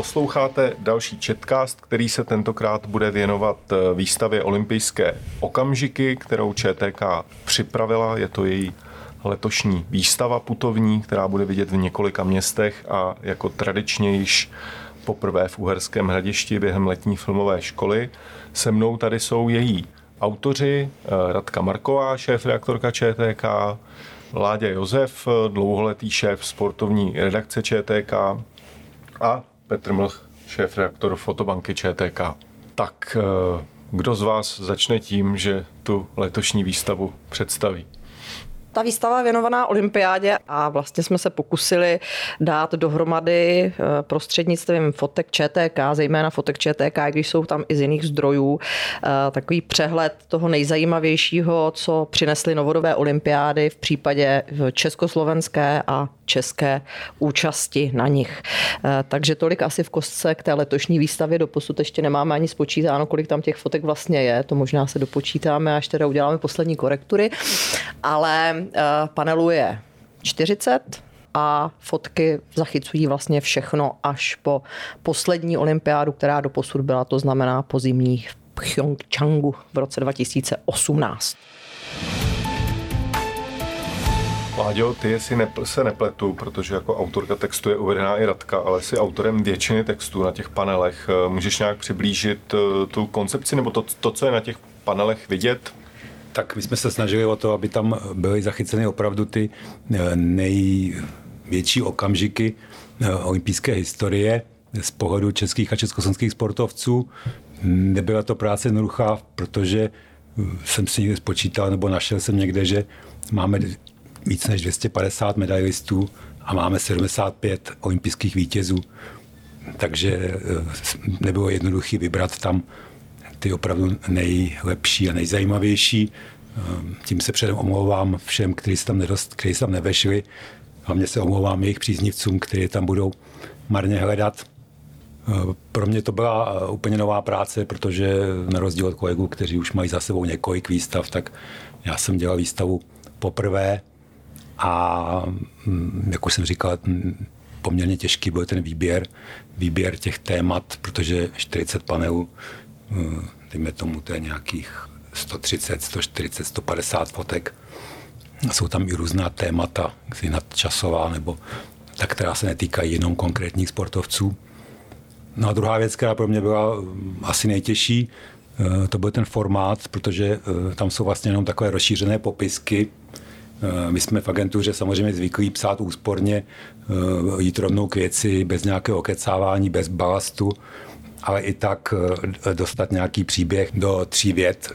Posloucháte další chatcast, který se tentokrát bude věnovat eh, výstavě olympijské okamžiky, kterou ČTK připravila. Je to její letošní výstava putovní, která bude vidět v několika městech a jako tradičně již poprvé v Uherském hradišti během letní filmové školy. Se mnou tady jsou její autoři, eh, Radka Marková, šéf reaktorka ČTK, Láďa Josef, dlouholetý šéf sportovní redakce ČTK a Petr Mlch, šéf reaktor fotobanky ČTK. Tak eh, kdo z vás začne tím, že tu letošní výstavu představí? Ta výstava je věnovaná olympiádě a vlastně jsme se pokusili dát dohromady eh, prostřednictvím fotek ČTK, zejména fotek ČTK, když jsou tam i z jiných zdrojů, eh, takový přehled toho nejzajímavějšího, co přinesly novodové olympiády v případě československé a české účasti na nich. Eh, takže tolik asi v kostce k té letošní výstavě. Doposud ještě nemáme ani spočítáno, kolik tam těch fotek vlastně je. To možná se dopočítáme, až teda uděláme poslední korektury. Ale eh, panelů je 40, a fotky zachycují vlastně všechno až po poslední olympiádu, která do posud byla, to znamená po zimních v Pyeongchangu v roce 2018. Láďo, ty si nepl, se nepletu, protože jako autorka textu je uvedená i Radka, ale jsi autorem většiny textů na těch panelech. Eh, můžeš nějak přiblížit eh, tu koncepci nebo to, to co je na těch panelech vidět? Tak my jsme se snažili o to, aby tam byly zachyceny opravdu ty eh, největší okamžiky olympijské historie z pohledu českých a československých sportovců. Nebyla to práce jednoduchá, protože jsem si někde spočítal nebo našel jsem někde, že máme víc než 250 medailistů a máme 75 olympijských vítězů. Takže eh, nebylo jednoduché vybrat tam ty opravdu nejlepší a nejzajímavější. Eh, tím se předem omlouvám všem, kteří se tam, nedost, kteří se tam nevešli. Hlavně se omlouvám jejich příznivcům, kteří tam budou marně hledat. Eh, pro mě to byla úplně nová práce, protože na rozdíl od kolegů, kteří už mají za sebou několik výstav, tak já jsem dělal výstavu poprvé a mm, jak už jsem říkal, poměrně těžký byl ten výběr, výběr těch témat, protože 40 panelů, mm, dejme tomu, to je nějakých 130, 140, 150 fotek. Jsou tam i různá témata, nadčasová nebo ta, která se netýkají jenom konkrétních sportovců. No a druhá věc, která pro mě byla mm, asi nejtěžší, eh, to byl ten formát, protože eh, tam jsou vlastně jenom takové rozšířené popisky, Eh, my jsme v agentuře samozřejmě zvyklí psát úsporně, jít rovnou k věci, bez nějakého okecávání, bez balastu, ale i tak eh, dostat nějaký příběh do tří vět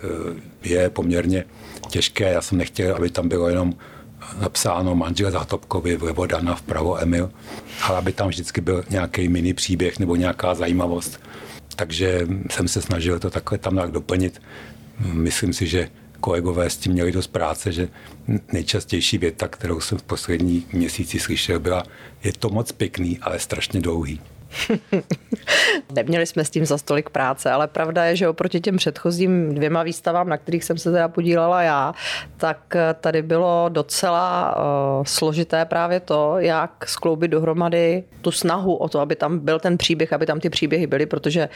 je poměrně těžké. Já jsem nechtěl, aby tam bylo jenom napsáno manžel Zátopkovi, vlevo Dana, vpravo Emil, ale aby tam vždycky byl nějaký mini příběh nebo nějaká zajímavost. Takže jsem se snažil to takhle tam nějak doplnit. Myslím si, že kolegové s tím měli dost práce, že nejčastější věta, kterou jsem v posledních měsících slyšel, byla je to moc pěkný, ale strašně dlouhý. Neměli jsme s tím za stolik práce, ale pravda je, že oproti těm předchozím dvěma výstavám, na kterých jsem se teda podílela já, tak eh, tady bylo docela uh, složité právě to, jak skloubit dohromady tu snahu o to, aby tam byl ten příběh, aby tam ty příběhy byly, protože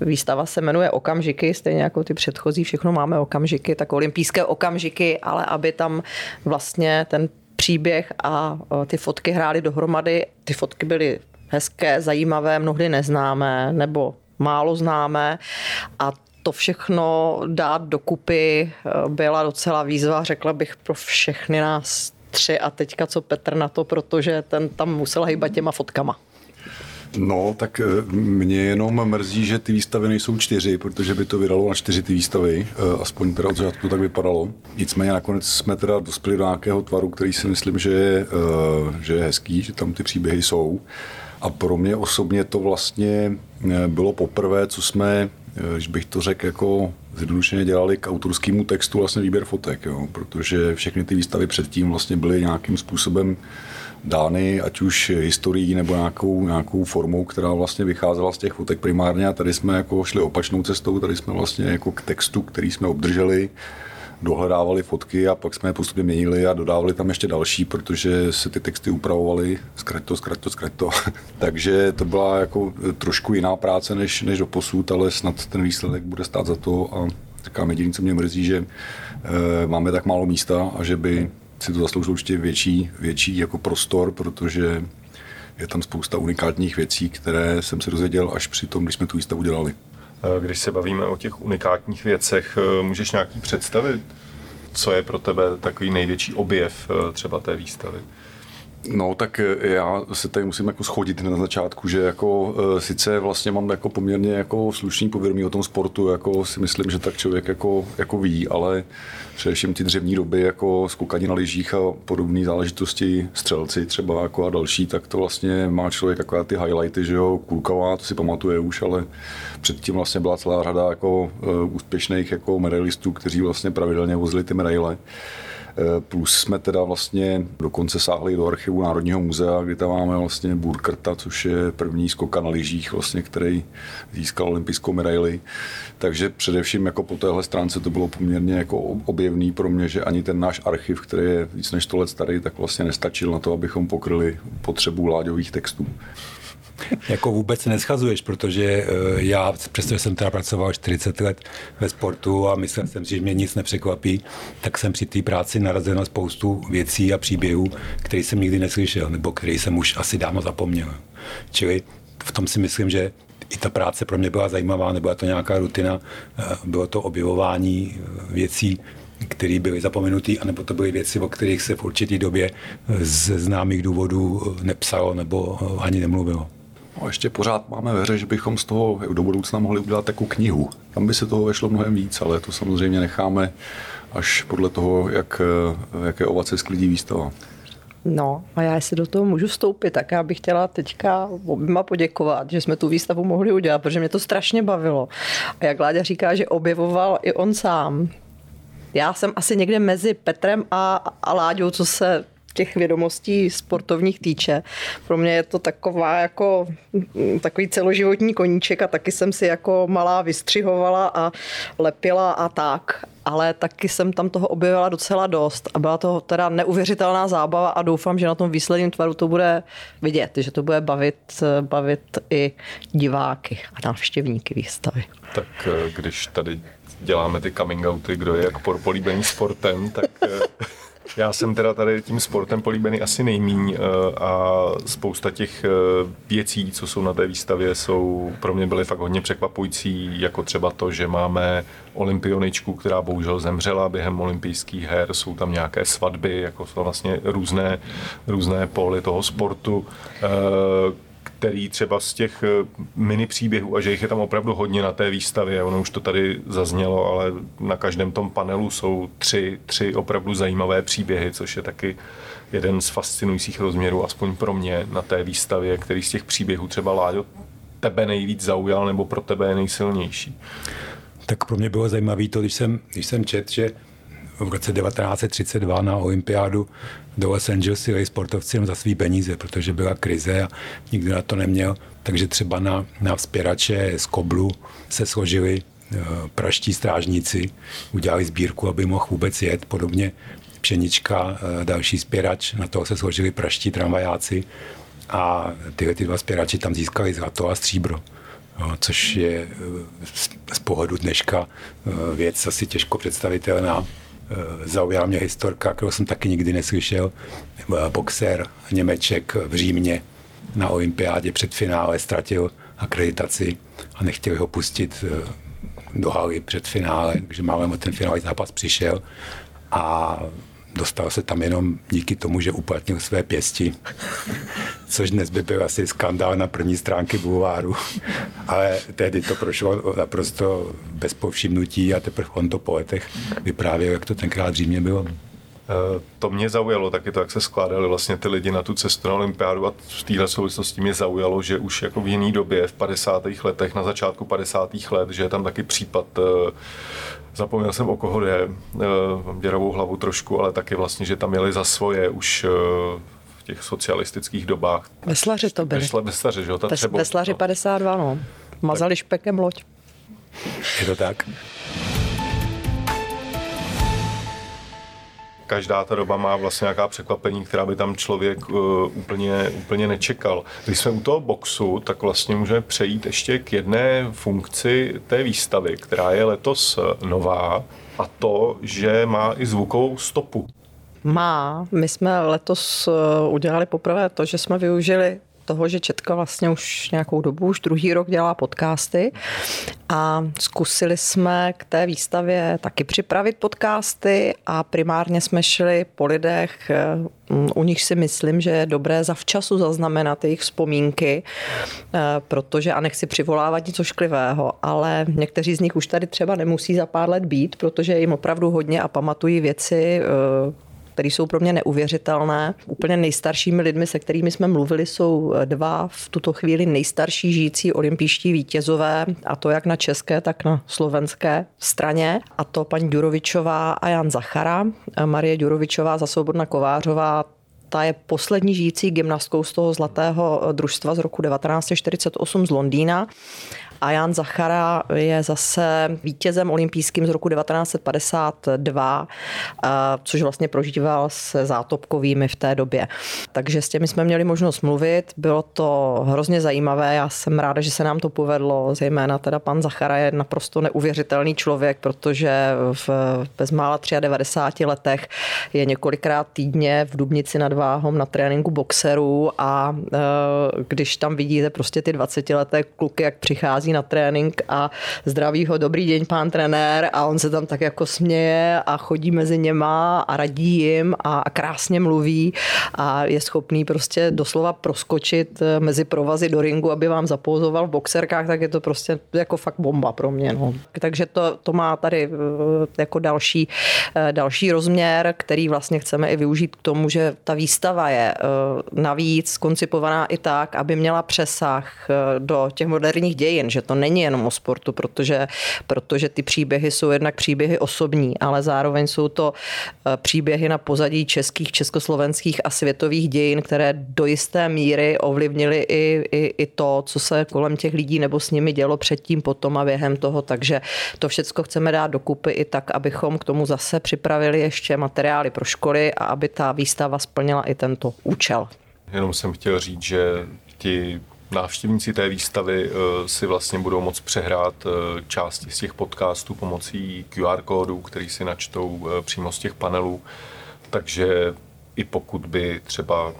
výstava se jmenuje Okamžiky, stejně jako ty předchozí, všechno máme okamžiky, tak olympijské okamžiky, ale aby tam vlastně ten příběh a eh, ty fotky hrály dohromady. Ty fotky byly hezké, zajímavé, mnohdy neznámé nebo málo známé a to všechno dát dokupy eh, byla docela výzva, řekla bych, pro všechny nás tři a teďka co Petr na to, protože ten tam musel hýbat těma fotkama. No, tak eh, mě jenom mrzí, že ty výstavy nejsou čtyři, protože by to vydalo na čtyři ty výstavy, eh, aspoň teda od začátku tak vypadalo. Nicméně nakonec jsme teda dospěli do nějakého tvaru, který si myslím, že je, že je hezký, že tam ty příběhy jsou. A pro mě osobně to vlastně eh, bylo poprvé, co jsme, eh, když bych to řekl jako zjednodušeně dělali k autorskému textu vlastně výběr fotek, jo? protože všechny ty výstavy předtím vlastně byly nějakým způsobem dány, ať už historií nebo nějakou, nějakou formou, která vlastně vycházela z těch fotek primárně a tady jsme jako šli opačnou cestou, tady jsme vlastně jako k textu, který jsme obdrželi, dohledávali fotky a pak jsme je postupně měnili a dodávali tam ještě další, protože se ty texty upravovaly zkrať to, zkrať to, zkrať to. Takže to byla jako trošku jiná práce než, než do posud, ale snad ten výsledek bude stát za to a říkám jediný, co mě mrzí, že e, máme tak málo místa a že by si to zasloužilo určitě větší, větší jako prostor, protože je tam spousta unikátních věcí, které jsem se dozvěděl až při tom, když jsme tu výstavu dělali. Když se bavíme o těch unikátních věcech, eh, můžeš nějaký představit, co je pro tebe takový největší objev eh, třeba té výstavy? No, tak eh, já se tady musím jako schodit na začátku, že jako uh, sice vlastně mám jako poměrně jako slušný povědomí o tom sportu, jako si myslím, že tak člověk jako, jako ví, ale především ty dřevní doby jako skokání na lyžích a podobné záležitosti, střelci třeba jako a další, tak to vlastně má člověk jako ty highlighty, že jo, Kulková, to si pamatuje už, ale předtím vlastně byla celá řada jako uh, úspěšných jako medailistů, kteří vlastně pravidelně vozili ty medaile. Eh, plus jsme teda vlastně dokonce sáhli do archivu Národního muzea, kde tam máme vlastně Burkrta, což je první skoka na lyžích, vlastně, který získal olympijskou medaili. Takže především jako po téhle stránce to bylo poměrně jako objevný pro mě, že ani ten náš archiv, který je víc než 100 let starý, tak vlastně nestačil na to, abychom pokryli potřebu láďových textů jako vůbec neschazuješ, protože eh, já, přestože jsem teda pracoval 40 let ve sportu a myslel jsem si, že mě nic nepřekvapí, tak jsem při té práci narazil na spoustu věcí a příběhů, které jsem nikdy neslyšel, nebo který jsem už asi dávno zapomněl. Čili v tom si myslím, že i ta práce pro mě byla zajímavá, nebyla to nějaká rutina, eh, bylo to objevování eh, věcí, které byly zapomenuté, anebo to byly věci, o kterých se v určité době z známých důvodů nepsalo nebo ani nemluvilo. No, ještě pořád máme ve hře, že bychom z toho do budoucna mohli udělat takovou knihu. Tam by se toho vešlo mnohem víc, ale to samozřejmě necháme až podle toho, jak, jaké ovace sklidí výstava. No a já si do toho můžu vstoupit, tak já bych chtěla teďka oběma poděkovat, že jsme tu výstavu mohli udělat, protože mě to strašně bavilo. A jak Láďa říká, že objevoval i on sám, já jsem asi někde mezi Petrem a, a Láďou, co se těch vědomostí sportovních týče. Pro mě je to taková jako mm, takový celoživotní koníček a taky jsem si jako malá vystřihovala a lepila a tak. Ale taky jsem tam toho objevila docela dost a byla to teda neuvěřitelná zábava a doufám, že na tom výsledném tvaru to bude vidět, že to bude bavit, bavit i diváky a návštěvníky výstavy. Tak eh, když tady děláme ty coming outy, kdo je jak políbený sportem, tak eh, Já jsem teda tady tím sportem políbený asi nejmíň eh, a spousta těch eh, věcí, co jsou na té výstavě, jsou pro mě byly fakt hodně překvapující, jako třeba to, že máme olympioničku, která bohužel zemřela během olympijských her, jsou tam nějaké svatby, jako jsou vlastně různé, různé póly toho sportu, eh, který třeba z těch eh, mini příběhů, a že jich je tam opravdu hodně na té výstavě, ono už to tady zaznělo, ale na každém tom panelu jsou tři, tři opravdu zajímavé příběhy, což je taky jeden z fascinujících rozměrů, aspoň pro mě na té výstavě, který z těch příběhů třeba Láďo tebe nejvíc zaujal nebo pro tebe je nejsilnější. Tak pro mě bylo zajímavé to, když jsem, když jsem čet, že v roce 1932 na olympiádu do Los Angeles jeli sportovci za svý peníze, protože byla krize a nikdo na to neměl. Takže třeba na, na vzpěrače z Koblu se složili uh, praští strážníci, udělali sbírku, aby mohl vůbec jet. Podobně Pšenička, uh, další spěrač, na toho se složili praští tramvajáci a tyhle ty dva spěrači tam získali zlato a stříbro. No, což je e, z pohledu dneška věc asi těžko představitelná. Eh, zaujala mě historka, kterou jsem taky nikdy neslyšel. Eh, boxer Němeček v Římě na olympiádě před finále ztratil akreditaci a nechtěli ho pustit eh, do haly před finále, takže málem ten finále zápas přišel a dostal se tam jenom díky tomu, že uplatnil své pěsti, což dnes by byl asi skandál na první stránky bulváru, ale tehdy to prošlo naprosto bez povšimnutí a teprve on to po letech vyprávěl, jak to tenkrát v Římě bylo. Eh, to mě zaujalo taky to, jak se skládali vlastně ty lidi na tu cestu na olympiádu a v téhle souvislosti mě zaujalo, že už jako v jiné době, v 50. letech, na začátku 50. let, že je tam taky případ eh, Zapomněl jsem, o koho jde, mám děravou hlavu trošku, ale taky vlastně, že tam jeli za svoje už eh, v těch socialistických dobách. Veslaři to byli. Vesla, veslaři, že jo? Ta Ves, třeba, veslaři no. 52, no. Mazali tak. špekem loď. Je to tak? Každá ta doba má vlastně nějaká překvapení, která by tam člověk uh, úplně, úplně nečekal. Když jsme u toho boxu, tak vlastně můžeme přejít ještě k jedné funkci té výstavy, která je letos nová, a to, že má i zvukovou stopu. Má. My jsme letos eh, udělali poprvé to, že jsme využili toho, že Četka vlastně už nějakou dobu, už druhý rok dělá podcasty a zkusili jsme k té výstavě taky připravit podcasty a primárně jsme šli po lidech, eh, u nich si myslím, že je dobré zavčasu zaznamenat jejich vzpomínky, eh, protože a nechci přivolávat něco šklivého, ale někteří z nich už tady třeba nemusí za pár let být, protože jim opravdu hodně a pamatují věci, které jsou pro mě neuvěřitelné. Úplně nejstaršími lidmi, se kterými jsme mluvili, jsou dva v tuto chvíli nejstarší žijící olympijští vítězové, a to jak na české, tak na slovenské straně. A to paní Durovičová a Jan Zachara. Marie Durovičová za Svobodna Kovářová ta je poslední žijící gymnastkou z toho zlatého družstva z roku 1948 z Londýna a Jan Zachara je zase vítězem olympijským z roku 1952, což vlastně prožíval se zátopkovými v té době. Takže s těmi jsme měli možnost mluvit, bylo to hrozně zajímavé, já jsem ráda, že se nám to povedlo, zejména teda pan Zachara je naprosto neuvěřitelný člověk, protože v bezmála 93 letech je několikrát týdně v Dubnici nad Váhom na tréninku boxerů a e, když tam vidíte prostě ty 20 leté kluky, jak přichází na trénink a zdraví ho, dobrý den, pán trenér a on se tam tak jako směje a chodí mezi něma a radí jim a krásně mluví a je schopný prostě doslova proskočit eh, mezi provazy do ringu, aby vám zapouzoval v boxerkách, tak je to prostě jako fakt bomba pro mě. No. Takže to, to má tady eh, jako další, eh, další rozměr, který vlastně chceme i využít k tomu, že ta výstava je navíc koncipovaná i tak, aby měla přesah do těch moderních dějin, že to není jenom o sportu, protože, protože ty příběhy jsou jednak příběhy osobní, ale zároveň jsou to eh, příběhy na pozadí českých, československých a světových dějin, které do jisté míry ovlivnily i, i, i to, co se kolem těch lidí nebo s nimi dělo předtím, potom a během toho. Takže to všechno chceme dát dokupy i tak, abychom k tomu zase připravili ještě materiály pro školy a aby ta výstava splnila i tento účel. Jenom jsem chtěl říct, že ti návštěvníci té výstavy eh, si vlastně budou moct přehrát eh, části z těch podcastů pomocí QR kódu, který si načtou eh, přímo z těch panelů. Takže i pokud by třeba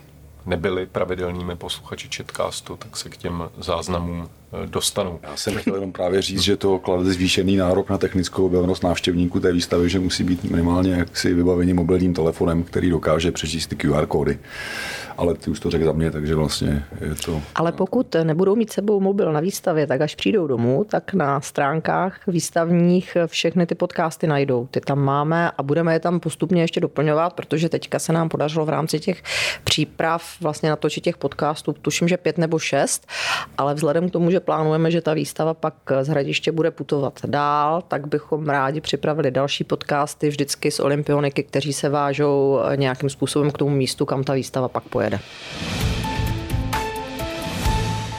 nebyli pravidelnými posluchači Chatcastu, tak se k těm záznamům dostanou. Já jsem chtěl jenom právě říct, že to klade zvýšený nárok na technickou objevnost návštěvníků té výstavy, že musí být minimálně jaksi vybavení mobilním telefonem, který dokáže přečíst ty QR kódy ale ty už to řekl za mě, takže vlastně je to... Ale pokud nebudou mít sebou mobil na výstavě, tak až přijdou domů, tak na stránkách výstavních všechny ty podcasty najdou. Ty tam máme a budeme je tam postupně ještě doplňovat, protože teďka se nám podařilo v rámci těch příprav vlastně natočit těch podcastů, tuším, že pět nebo šest, ale vzhledem k tomu, že plánujeme, že ta výstava pak z hradiště bude putovat dál, tak bychom rádi připravili další podcasty vždycky s olympioniky, kteří se vážou nějakým způsobem k tomu místu, kam ta výstava pak pojede.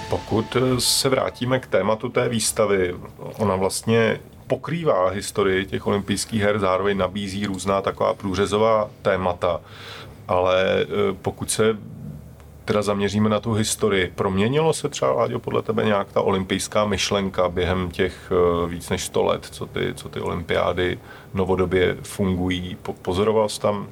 Pokud se vrátíme k tématu té výstavy, ona vlastně pokrývá historii těch olympijských her, zároveň nabízí různá taková průřezová témata, ale e, pokud se teda zaměříme na tu historii, proměnilo se třeba, Láďo, podle tebe nějak ta olympijská myšlenka během těch e, víc než 100 let, co ty, co ty olympiády novodobě fungují? Pozoroval jsi tam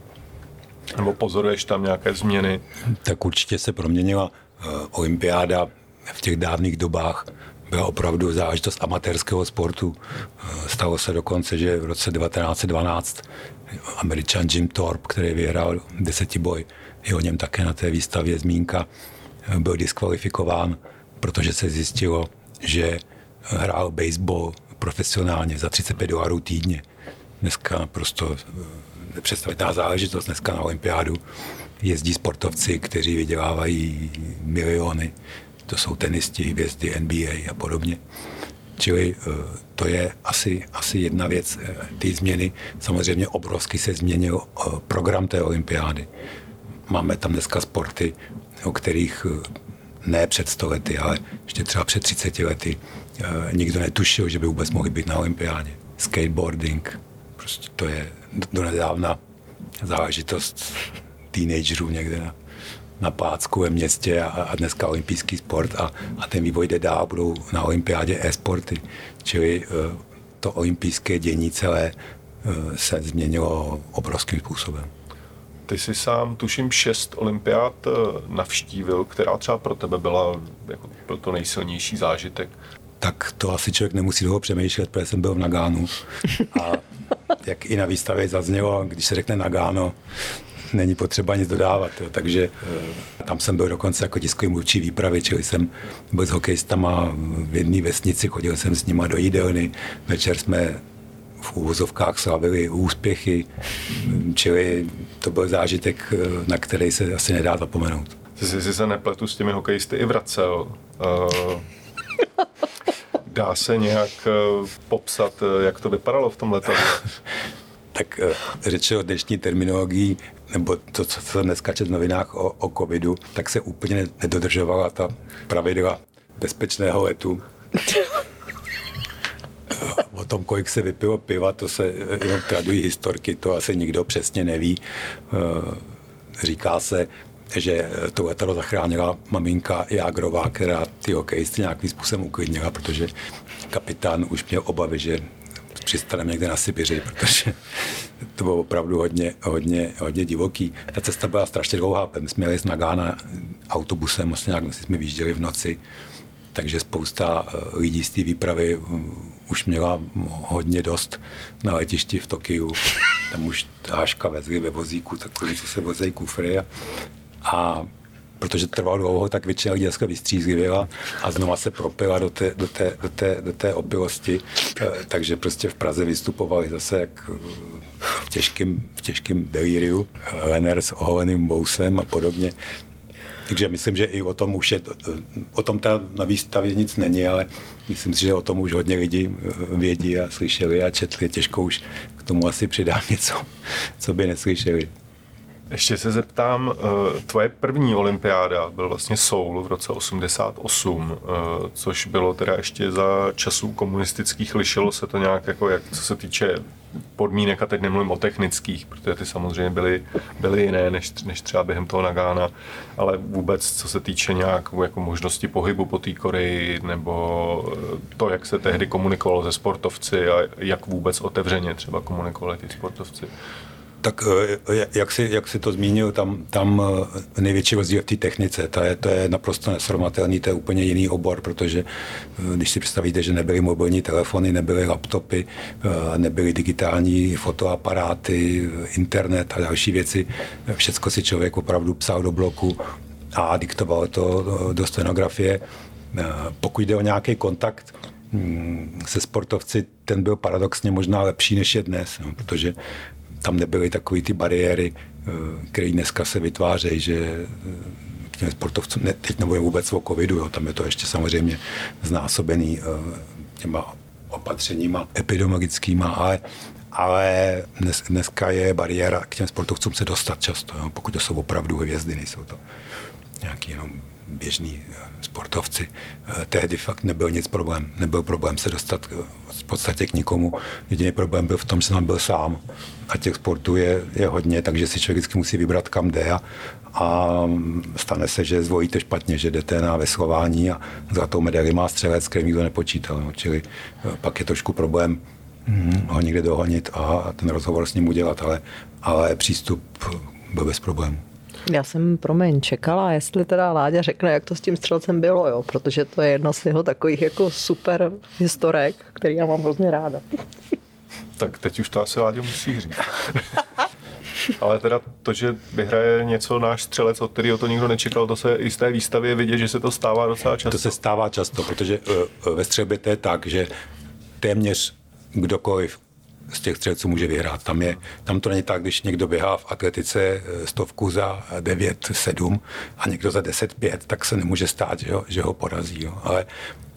nebo pozoruješ tam nějaké změny? Tak určitě se proměnila uh, olympiáda v těch dávných dobách byla opravdu záležitost amatérského sportu. Uh, stalo se dokonce, že v roce 1912 američan Jim Thorpe, který vyhrál desetiboj, je o něm také na té výstavě zmínka, uh, byl diskvalifikován, protože se zjistilo, že hrál baseball profesionálně za 35 dolarů týdně. Dneska prostě nepředstavitelná záležitost dneska na olympiádu. Jezdí sportovci, kteří vydělávají miliony. To jsou tenisti, hvězdy NBA a podobně. Čili eh, to je asi, asi jedna věc. Eh, ty změny, samozřejmě obrovsky se změnil eh, program té olympiády. Máme tam dneska sporty, o kterých ne před 100 lety, ale ještě třeba před 30 lety nikdo netušil, že by vůbec mohli být na olympiádě. Skateboarding, prostě to je do nedávna záležitost teenagerů někde na, na Plácku ve městě a, a dneska olympijský sport a, a ten vývoj jde dál, budou na olympiádě e-sporty. Čili uh, to olympijské dění celé se změnilo obrovským způsobem. Ty jsi sám, tuším, šest olympiád eh, navštívil, která třeba pro tebe byla jako pro to nejsilnější zážitek. Tak to asi člověk nemusí dlouho přemýšlet, protože jsem byl v Nagánu. A jak i na výstavě zaznělo, když se řekne Nagáno, není potřeba nic dodávat. Jo. Takže eh, tam jsem byl dokonce jako tiskový mluvčí výpravy, čili jsem byl s hokejistama v jedné vesnici, chodil jsem s nima do jídelny, večer jsme v úvozovkách slavili úspěchy, čili to byl zážitek, eh, na který se asi nedá zapomenout. Jsi si se nepletu s těmi hokejisty i vracel. Uh, dá se nějak uh, popsat, jak to vypadalo v tom letadle? tak řeči o dnešní terminologii, nebo to, co se dneska čet v novinách o, o covidu, tak se úplně nedodržovala ta pravidla bezpečného letu. o tom, kolik se vypilo piva, to se jenom tradují historky, to asi nikdo přesně neví. Eh, říká se, že to letadlo zachránila maminka Jágrová, která ty hokejisty nějakým způsobem uklidnila, protože kapitán už měl obavy, že přistaneme někde na Sibiři, protože to bylo opravdu hodně, hodně, hodně divoký. Ta cesta byla strašně dlouhá, my jsme jeli z Nagána autobusem, vlastně nějak jsme vyjížděli v noci, takže spousta eh, lidí z té výpravy už měla hodně dost na letišti v Tokiu. Tam už háška vezli ve vozíku, takový, co se vozejí kufry. A, a protože trvalo dlouho, tak většina lidí dneska vystřízlivěla a znova se propila do té, do té, do té, do té opilosti. Eh, takže prostě v Praze vystupovali zase jak v těžkém, v těžkém delíriu. Lener s oholeným bousem a podobně. Takže myslím, že i o tom už je, o tom ta na výstavě nic není, ale myslím si, že o tom už hodně lidí eh, vědí a slyšeli a četli. Těžko už k tomu asi přidám něco, co by neslyšeli. Ještě se zeptám, eh, tvoje první olympiáda byl vlastně Soul v roce 88, eh, což bylo teda ještě za časů komunistických, lišilo se to nějak jako, jak, co se týče podmínek, a teď nemluvím o technických, protože ty samozřejmě byly, byly jiné než, než třeba během toho Nagána, ale vůbec co se týče nějak jako možnosti pohybu po té Koreji, nebo eh, to, jak se tehdy komunikovalo se sportovci a jak vůbec otevřeně třeba komunikovali ty sportovci. Tak eh, jak si, jak si to zmínil, tam, tam eh, největší rozdíl v té technice, to je, to je naprosto nesrovnatelný, to je úplně jiný obor, protože eh, když si představíte, že nebyly mobilní telefony, nebyly laptopy, nebyly digitální fotoaparáty, internet a další věci, všecko si člověk opravdu psal do bloku a diktoval to do stenografie. Pokud jde o nějaký kontakt, hm, se sportovci, ten byl paradoxně možná lepší než je dnes, no, protože tam nebyly takové ty bariéry, eh, které dneska se vytvářejí, že eh, těm sportovcům, ne, teď nebudeme vůbec o covidu, jo, tam je to ještě samozřejmě znásobený eh, těma opatřeníma epidemiologickýma, ale, ale dnes, dneska je bariéra k těm sportovcům se dostat často, jo, pokud to jsou opravdu hvězdy, nejsou to nějaký jenom běžní sportovci. Tehdy fakt nebyl nic problém. Nebyl problém se dostat v podstatě k nikomu. Jediný problém byl v tom, že jsem byl sám a těch sportů je, je hodně, takže si člověk vždycky musí vybrat, kam jde a, a stane se, že zvolíte špatně, že jdete na veslování a tou medaili má střelec, který nikdo nepočítal. No. Čili eh, pak je trošku problém hm, ho někde dohonit a ten rozhovor s ním udělat, ale, ale přístup byl bez problémů. Já jsem, promiň, čekala, jestli teda Láďa řekne, jak to s tím střelcem bylo, jo, protože to je jedna z jeho takových jako super historek, který já mám hrozně ráda. Tak teď už to asi Láďo musí říct. Ale teda to, že vyhraje něco náš střelec, od kterého to nikdo nečekal, to se i z té výstavy vidět, že se to stává docela často. To se stává často, protože eh, ve střelbě to je tak, že téměř kdokoliv z těch střelců může vyhrát. Tam, je, tam to není tak, když někdo běhá v atletice eh, stovku za 9-7 a někdo za 10-5, tak se nemůže stát, že ho, že ho porazí. Jo. Ale,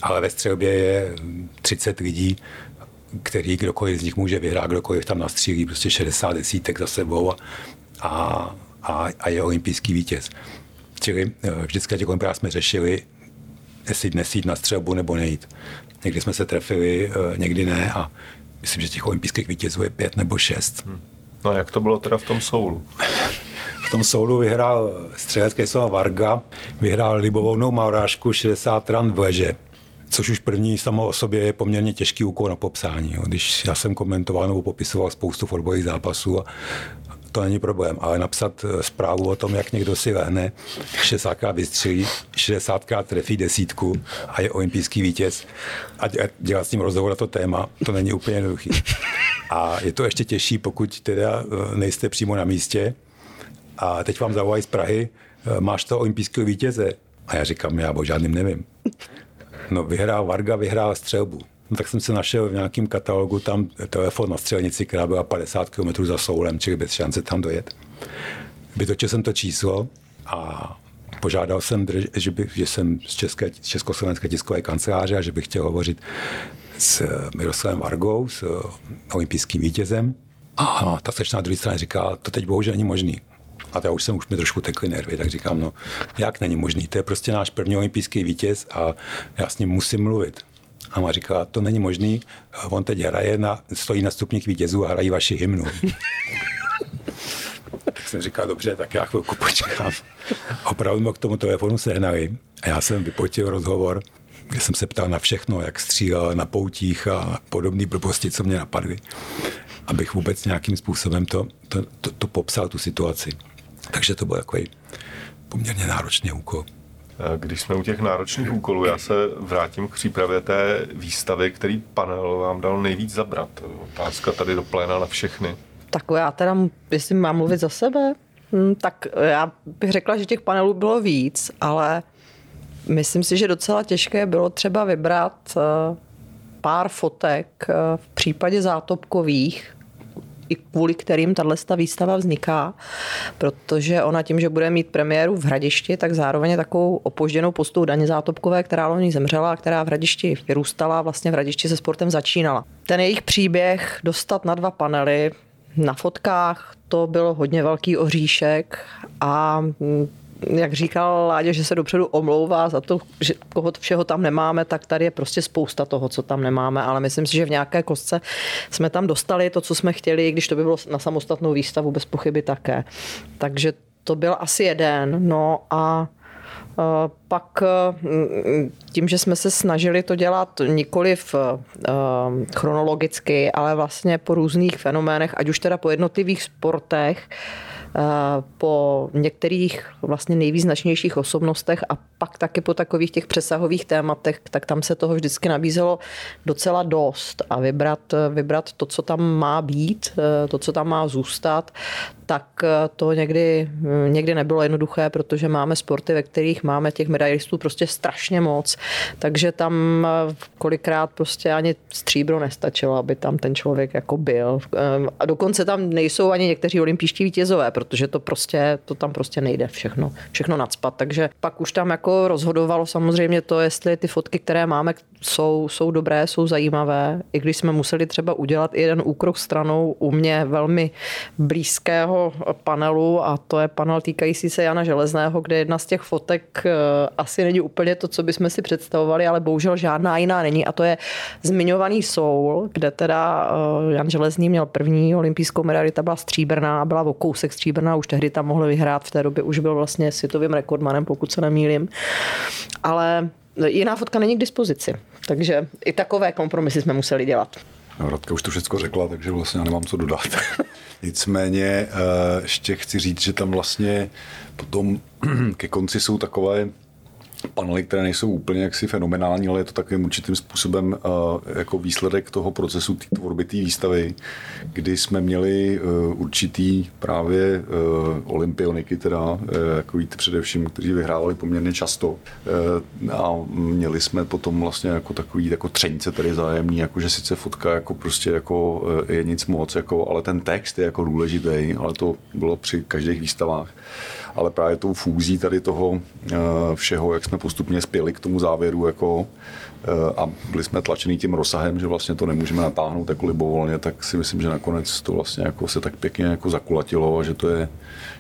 ale ve střelbě je 30 lidí, který kdokoliv z nich může vyhrát, kdokoliv tam nastřílí prostě 60 desítek za sebou a, a, a je olympijský vítěz. Čili eh, vždycky těch olympiádách jsme řešili, jestli dnes jít na střelbu nebo nejít. Někdy jsme se trefili, eh, někdy ne a myslím, že těch olympijských vítězů je pět nebo šest. Hmm. No a jak to bylo teda v tom soulu? V tom soulu vyhrál střelecký slova Varga, vyhrál libovolnou maurášku 60 ran v leže což už první samo o sobě je poměrně těžký úkol na popsání. Jo. Když já jsem komentoval nebo popisoval spoustu fotbalových zápasů a to není problém, ale napsat eh, zprávu o tom, jak někdo si lehne, 60krát vystřelí, 60krát trefí desítku a je olympijský vítěz a dělat s ním rozhovor na to téma, to není úplně jednoduchý. A je to ještě těžší, pokud teda eh, nejste přímo na místě a teď vám zavolají z Prahy, eh, máš to olympijského vítěze? A já říkám, já o žádným nevím. No vyhrál Varga, vyhrál střelbu. No, tak jsem se našel v nějakém katalogu tam telefon na střelnici, která byla 50 km za Soulem, čili bez šance tam dojet. Vytočil jsem to číslo a požádal jsem, že, bych, že jsem z České, Československé tiskové kanceláře a že bych chtěl hovořit s Miroslavem Vargou, s olympijským vítězem. A ta sečná na straně říká, to teď bohužel není možný. A já už jsem už mi trošku tekly nervy, tak říkám, no jak není možný, to je prostě náš první olympijský vítěz a já s ním musím mluvit. A má říká, to není možný, on teď hraje, na, stojí na stupních vítězů a hrají vaši hymnu. tak jsem říkal, dobře, tak já chvilku počkám. Opravdu mě k tomu telefonu sehnali a já jsem vypotil rozhovor, kde jsem se ptal na všechno, jak střílel na poutích a podobné blbosti, co mě napadly, abych vůbec nějakým způsobem to, to, to, to popsal, tu situaci. Takže to byl takový poměrně náročný úkol. Když jsme u těch náročných úkolů, já se vrátím k přípravě té výstavy, který panel vám dal nejvíc zabrat. Otázka tady do pléna na všechny. Tak já teda, jestli mám mluvit za sebe, hm, tak já bych řekla, že těch panelů bylo víc, ale myslím si, že docela těžké bylo třeba vybrat eh, pár fotek eh, v případě zátopkových, i kvůli kterým tahle výstava vzniká, protože ona tím, že bude mít premiéru v Hradišti, tak zároveň je takovou opožděnou postou Daně Zátopkové, která loni zemřela a která v Hradišti vyrůstala, vlastně v Hradišti se sportem začínala. Ten jejich příběh dostat na dva panely, na fotkách to byl hodně velký oříšek a jak říkal Láďa, že se dopředu omlouvá za to, že koho všeho tam nemáme, tak tady je prostě spousta toho, co tam nemáme, ale myslím si, že v nějaké kostce jsme tam dostali to, co jsme chtěli, i když to by bylo na samostatnou výstavu, bez pochyby také. Takže to byl asi jeden. No a pak tím, že jsme se snažili to dělat nikoli v chronologicky, ale vlastně po různých fenoménech, ať už teda po jednotlivých sportech, po některých vlastně nejvýznačnějších osobnostech a pak taky po takových těch přesahových tématech, tak tam se toho vždycky nabízelo docela dost a vybrat, vybrat to, co tam má být, eh, to, co tam má zůstat, tak eh, to někdy, někdy nebylo jednoduché, protože máme sporty, ve kterých máme těch medailistů prostě strašně moc, takže tam kolikrát prostě ani stříbro nestačilo, aby tam ten člověk jako byl. A dokonce tam nejsou ani někteří olympijští vítězové, protože to prostě, to tam prostě nejde všechno, všechno nadspat. Takže pak už tam jako rozhodovalo samozřejmě to, jestli ty fotky, které máme, jsou, jsou dobré, jsou zajímavé. I když jsme museli třeba udělat jeden úkrok stranou u mě velmi blízkého panelu a to je panel týkající se Jana Železného, kde jedna z těch fotek eh, asi není úplně to, co bychom si představovali, ale bohužel žádná jiná není a to je zmiňovaný Soul, kde teda eh, Jan Železný měl první olympijskou medaili, ta byla stříbrná a byla o kousek stříbrná, už tehdy tam mohl vyhrát, v té době už byl vlastně světovým rekordmanem, pokud se nemýlím. Ale jiná fotka není k dispozici. Takže i takové kompromisy jsme museli dělat. No, Radka už to všechno řekla, takže vlastně já nemám co dodat. Nicméně eh, ještě chci říct, že tam vlastně potom ke konci jsou takové panely, které nejsou úplně jaksi fenomenální, ale je to takovým určitým způsobem uh, jako výsledek toho procesu tý tvorby té výstavy, kdy jsme měli uh, určitý právě uh, olympioniky, teda jako víte především, kteří vyhrávali poměrně často. A měli jsme potom vlastně jako takový jako třenice tady zájemný, jako že sice fotka jako prostě jako je nic moc, jako, ale ten text je jako důležitý, ale to bylo při každých výstavách ale právě tou fúzí tady toho všeho, jak jsme postupně spěli k tomu závěru jako, eh, a byli jsme tlačený tím rozsahem, že vlastně to nemůžeme natáhnout jako libovolně, tak si myslím, že nakonec to vlastně jako se tak pěkně jako zakulatilo a že to je,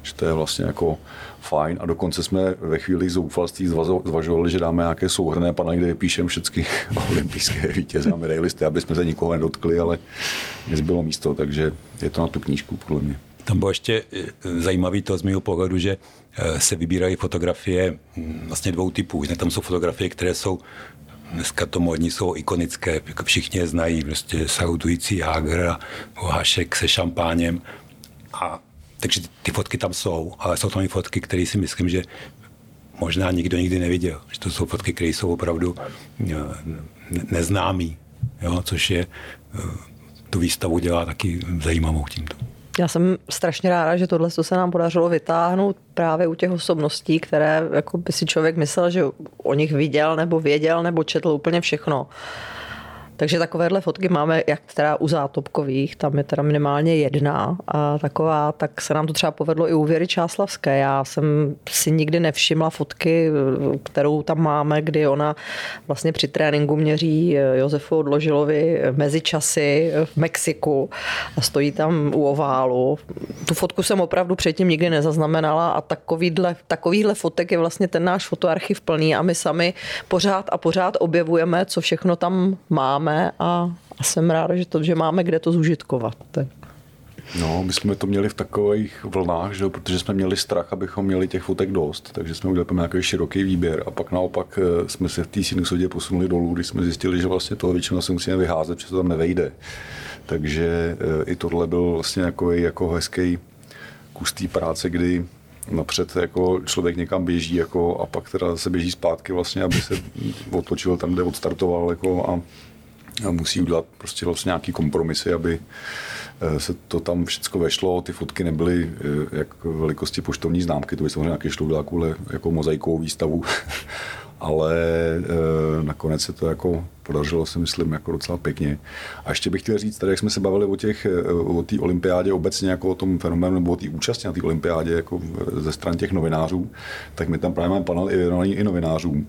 že to je vlastně jako fajn a dokonce jsme ve chvíli zoufalství zvažovali, že dáme nějaké souhrné panely, kde píšeme všechny olympijské vítěze a medailisty, aby jsme se nikoho nedotkli, ale nezbylo místo, takže je to na tu knížku podle mě. Tam bylo ještě eh, zajímavý to z mého pohledu, že eh, se vybírají fotografie hm, vlastně dvou typů. Tam jsou fotografie, které jsou Dneska to modní jsou ikonické, jako všichni je znají, prostě salutující Jágr a Hašek se šampáněm. A, takže ty fotky tam jsou, ale jsou tam i fotky, které si myslím, že možná nikdo nikdy neviděl. Že to jsou fotky, které jsou opravdu eh, neznámý, jo, což je tu výstavu dělá taky zajímavou tímto. Já jsem strašně ráda, že tohle se nám podařilo vytáhnout právě u těch osobností, které jako by si člověk myslel, že o nich viděl nebo věděl nebo četl úplně všechno. Takže takovéhle fotky máme jak teda u Zátopkových, tam je teda minimálně jedna a taková, tak se nám to třeba povedlo i u Věry Čáslavské. Já jsem si nikdy nevšimla fotky, kterou tam máme, kdy ona vlastně při tréninku měří Josefu Odložilovi mezi časy v Mexiku a stojí tam u oválu. Tu fotku jsem opravdu předtím nikdy nezaznamenala a takovýhle, takovýhle fotek je vlastně ten náš fotoarchiv plný a my sami pořád a pořád objevujeme, co všechno tam máme máme a, a jsem ráda, že, to, že máme kde to zužitkovat. No, my jsme to měli v takových vlnách, že, protože jsme měli strach, abychom měli těch fotek dost, takže jsme udělali nějaký široký výběr a pak naopak eh, jsme se v té sinusodě posunuli dolů, když jsme zjistili, že vlastně toho většinou se musíme vyházet, protože to tam nevejde. Takže eh, i tohle byl vlastně jako, jako hezký kus té práce, kdy napřed jako člověk někam běží jako, a pak teda se běží zpátky vlastně, aby se otočil tam, kde odstartoval jako, a musí udělat prostě vlastně nějaký kompromisy, aby eh, se to tam všechno vešlo, ty fotky nebyly eh, jak velikosti poštovní známky, to by samozřejmě nějaké šlo udělat jako mozaikovou výstavu, ale e, nakonec se to jako podařilo si myslím jako docela pěkně. A ještě bych chtěl říct, tady jak jsme se bavili o těch, o té olympiádě obecně jako o tom fenoménu nebo o té účasti na té olympiádě jako ze stran těch novinářů, tak my tam právě máme panel i i novinářům.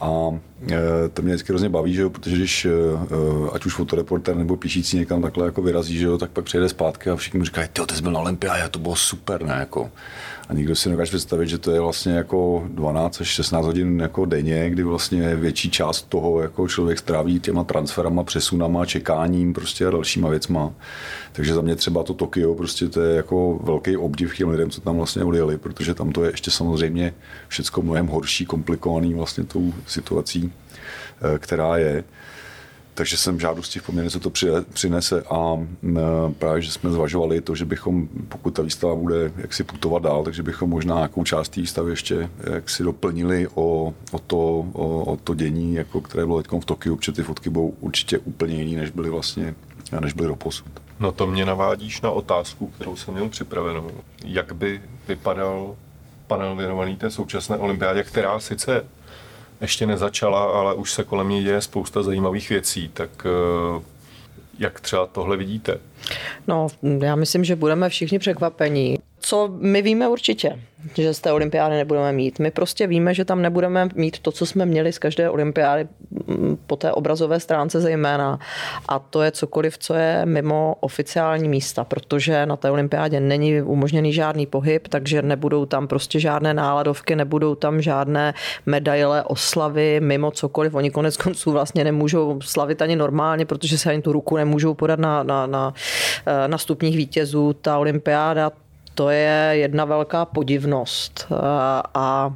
A e, to mě vždycky hrozně baví, že jo, protože když e, ať už fotoreporter nebo píšící někam takhle jako vyrazí, že jo, tak pak přijede zpátky a všichni mu říkají, ty jsi byl na olympiádě, to bylo super, ne, jako. A nikdo si nedokáže představit, že to je vlastně jako 12 až 16 hodin jako denně, kdy vlastně větší část toho jako člověk stráví těma transferama, přesunama, čekáním prostě a dalšíma věcma. Takže za mě třeba to Tokio, prostě to je jako velký obdiv těm lidem, co tam vlastně odjeli, protože tam to je ještě samozřejmě všechno mnohem horší, komplikovaný vlastně tou situací, eh, která je takže jsem žádostí v poměrně, co to přinese a právě, že jsme zvažovali to, že bychom, pokud ta výstava bude jaksi putovat dál, takže bychom možná nějakou část té výstavy ještě jaksi doplnili o, o, to, o, o to dění, jako které bylo teď v Tokiu, protože ty fotky budou určitě úplně jiný, než byly vlastně, než byly doposud. No to mě navádíš na otázku, kterou jsem měl připravenou. Jak by vypadal panel věnovaný té současné olympiádě, která sice ještě nezačala, ale už se kolem ní děje spousta zajímavých věcí, tak eh, jak třeba tohle vidíte? No, já myslím, že budeme všichni překvapení co my víme určitě, že z té olympiády nebudeme mít. My prostě víme, že tam nebudeme mít to, co jsme měli z každé olympiády mm, po té obrazové stránce zejména. A to je cokoliv, co je mimo oficiální místa, protože na té olympiádě není umožněný žádný pohyb, takže nebudou tam prostě žádné náladovky, nebudou tam žádné medaile, oslavy, mimo cokoliv. Oni konec konců vlastně nemůžou slavit ani normálně, protože se ani tu ruku nemůžou podat na, na, na, eh, na stupních vítězů. Ta olympiáda to je jedna velká podivnost. A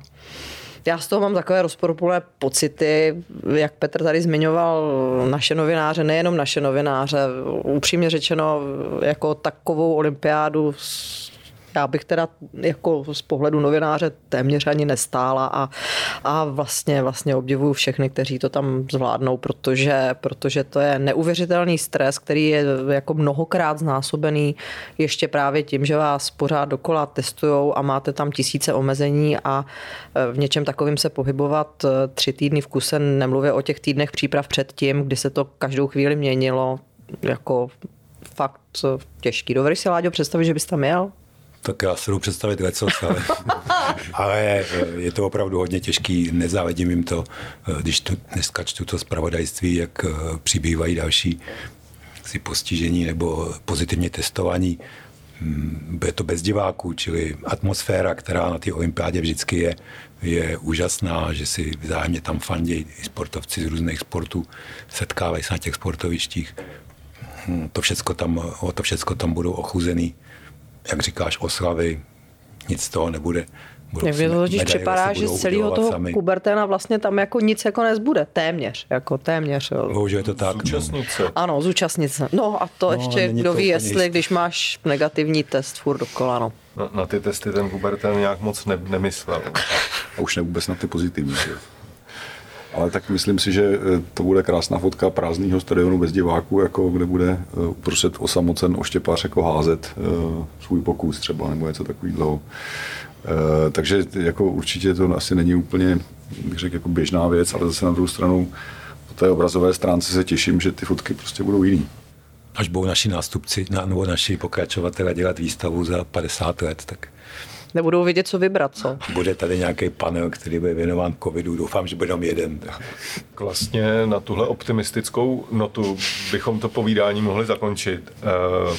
já z toho mám takové rozporuplné pocity, jak Petr tady zmiňoval naše novináře, nejenom naše novináře, upřímně řečeno, jako takovou olympiádu já bych teda jako z pohledu novináře téměř ani nestála a, a vlastně, vlastně obdivuju všechny, kteří to tam zvládnou, protože, protože to je neuvěřitelný stres, který je jako mnohokrát znásobený ještě právě tím, že vás pořád dokola testujou a máte tam tisíce omezení a e, v něčem takovým se pohybovat e, tři týdny v kuse, nemluvě o těch týdnech příprav předtím, kdy se to každou chvíli měnilo, jako fakt těžký. Dovedeš si, Láďo, představit, že bys tam jel? Tak já si jdu představit lecos, ale, ale eh, je to opravdu hodně těžký, nezávidím jim to, eh, když tu, dneska čtu to zpravodajství, jak přibývají další si postižení nebo pozitivně testování hm, bude to bez diváků, čili atmosféra, která na té olympiádě vždycky je, je úžasná, že si vzájemně tam fandějí sportovci z různých sportů, setkávají se na těch sportovištích. Hm, to všecko tam, o to všecko tam budou ochuzený, jak říkáš, oslavy, nic z toho nebude. Mně to totiž připadá, že z celého toho sami. Kuberténa vlastně tam jako nic jako nezbude. Téměř, jako téměř. Bohužel je to tak. No. Zúčastnit se. Ano, zúčastnit se. No a to no, ještě, kdo ví, jestli, když máš negativní test furt dokola, no. Na, na ty testy ten Kubertén nějak moc ne, nemyslel. A už ne vůbec na ty pozitivní. Že? Ale tak myslím si, že eh, to bude krásná fotka prázdného stadionu bez diváků, jako kde bude eh, uprostřed osamocen oštěpář jako házet eh, svůj pokus třeba, nebo něco takového. Takže jako určitě to asi není úplně, bych řekl, jako běžná věc, ale zase na druhou stranu po té obrazové stránce se těším, že ty fotky prostě budou jiný. Až budou naši nástupci nebo naši pokračovatelé dělat výstavu za 50 let, tak nebudou vědět, co vybrat, co? Bude tady nějaký panel, který bude věnován covidu, doufám, že bude jenom jeden. Vlastně na tuhle optimistickou notu bychom to povídání mohli zakončit. Eh,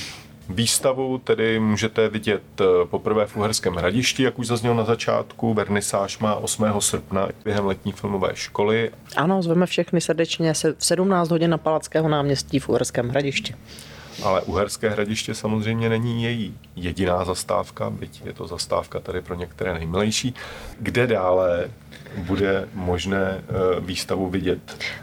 výstavu tedy můžete vidět eh, poprvé v Uherském hradišti, jak už zaznělo na začátku. Vernisáž má 8. srpna během letní filmové školy. Ano, zveme všechny srdečně v 17 hodin na Palackého náměstí v Uherském hradišti. Ale Uherské hradiště samozřejmě není její jediná zastávka, byť je to zastávka tady pro některé nejmilejší. Kde dále bude možné eh, výstavu vidět?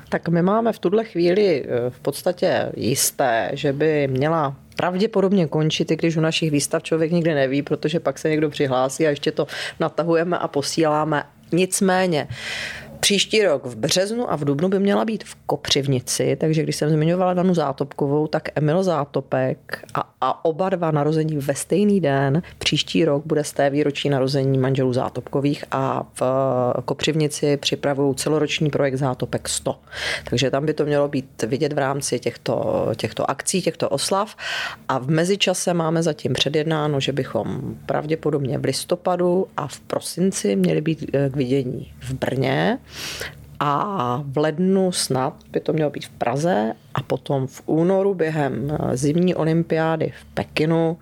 Tak my máme v tuhle chvíli eh, v podstatě jisté, že by měla pravděpodobně končit, i když u našich výstav člověk nikdy neví, protože pak se někdo přihlásí a ještě to natahujeme a posíláme. Nicméně Příští rok v březnu a v dubnu by měla být v Kopřivnici, takže když jsem zmiňovala Danu Zátopkovou, tak Emil Zátopek a, a oba dva narození ve stejný den. Příští rok bude z té výročí narození manželů Zátopkových a v Kopřivnici připravují celoroční projekt Zátopek 100. Takže tam by to mělo být vidět v rámci těchto, těchto akcí, těchto oslav. A v mezičase máme zatím předjednáno, že bychom pravděpodobně v listopadu a v prosinci měli být k vidění v Brně a v lednu snad by to mělo být v Praze a potom v únoru během zimní olympiády v Pekinu.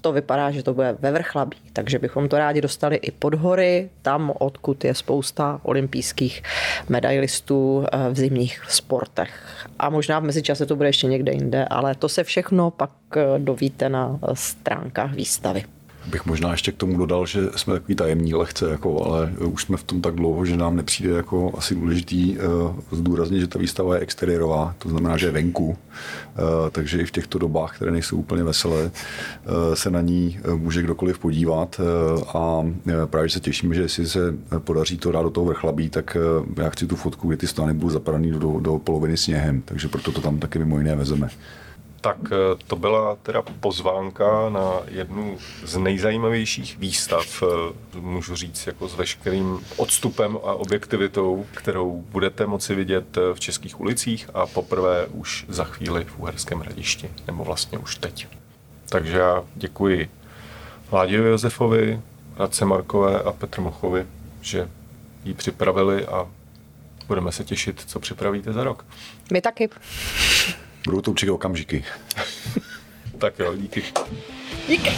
To vypadá, že to bude ve Vrchlabí, takže bychom to rádi dostali i pod hory, tam, odkud je spousta olympijských medailistů eh, v zimních sportech. A možná v mezičase to bude ještě někde jinde, ale to se všechno pak eh, dovíte na stránkách výstavy bych možná ještě k tomu dodal, že jsme takový tajemní lehce, jako, ale už jsme v tom tak dlouho, že nám nepřijde jako asi důležitý uh, zdůraznit, že ta výstava je exteriérová, to znamená, že je venku, uh, takže i v těchto dobách, které nejsou úplně veselé, uh, se na ní může kdokoliv podívat. Uh, a právě se těším, že jestli se podaří to dát do toho vrchlabí, tak uh, já chci tu fotku, kde ty stány budou zapadaný do, do poloviny sněhem, takže proto to tam taky mimo jiné vezeme. Tak eh, to byla teda pozvánka na jednu z nejzajímavějších výstav, eh, můžu říct, jako s veškerým odstupem a objektivitou, kterou budete moci vidět eh, v českých ulicích a poprvé už za chvíli v Uherském hradišti, nebo vlastně už teď. Takže já děkuji Vláděvi Josefovi, Radce Markové a Petr Mochovi, že ji připravili a budeme se těšit, co připravíte za rok. My taky. Budou to určitě okamžiky. tak jo, díky. Díky.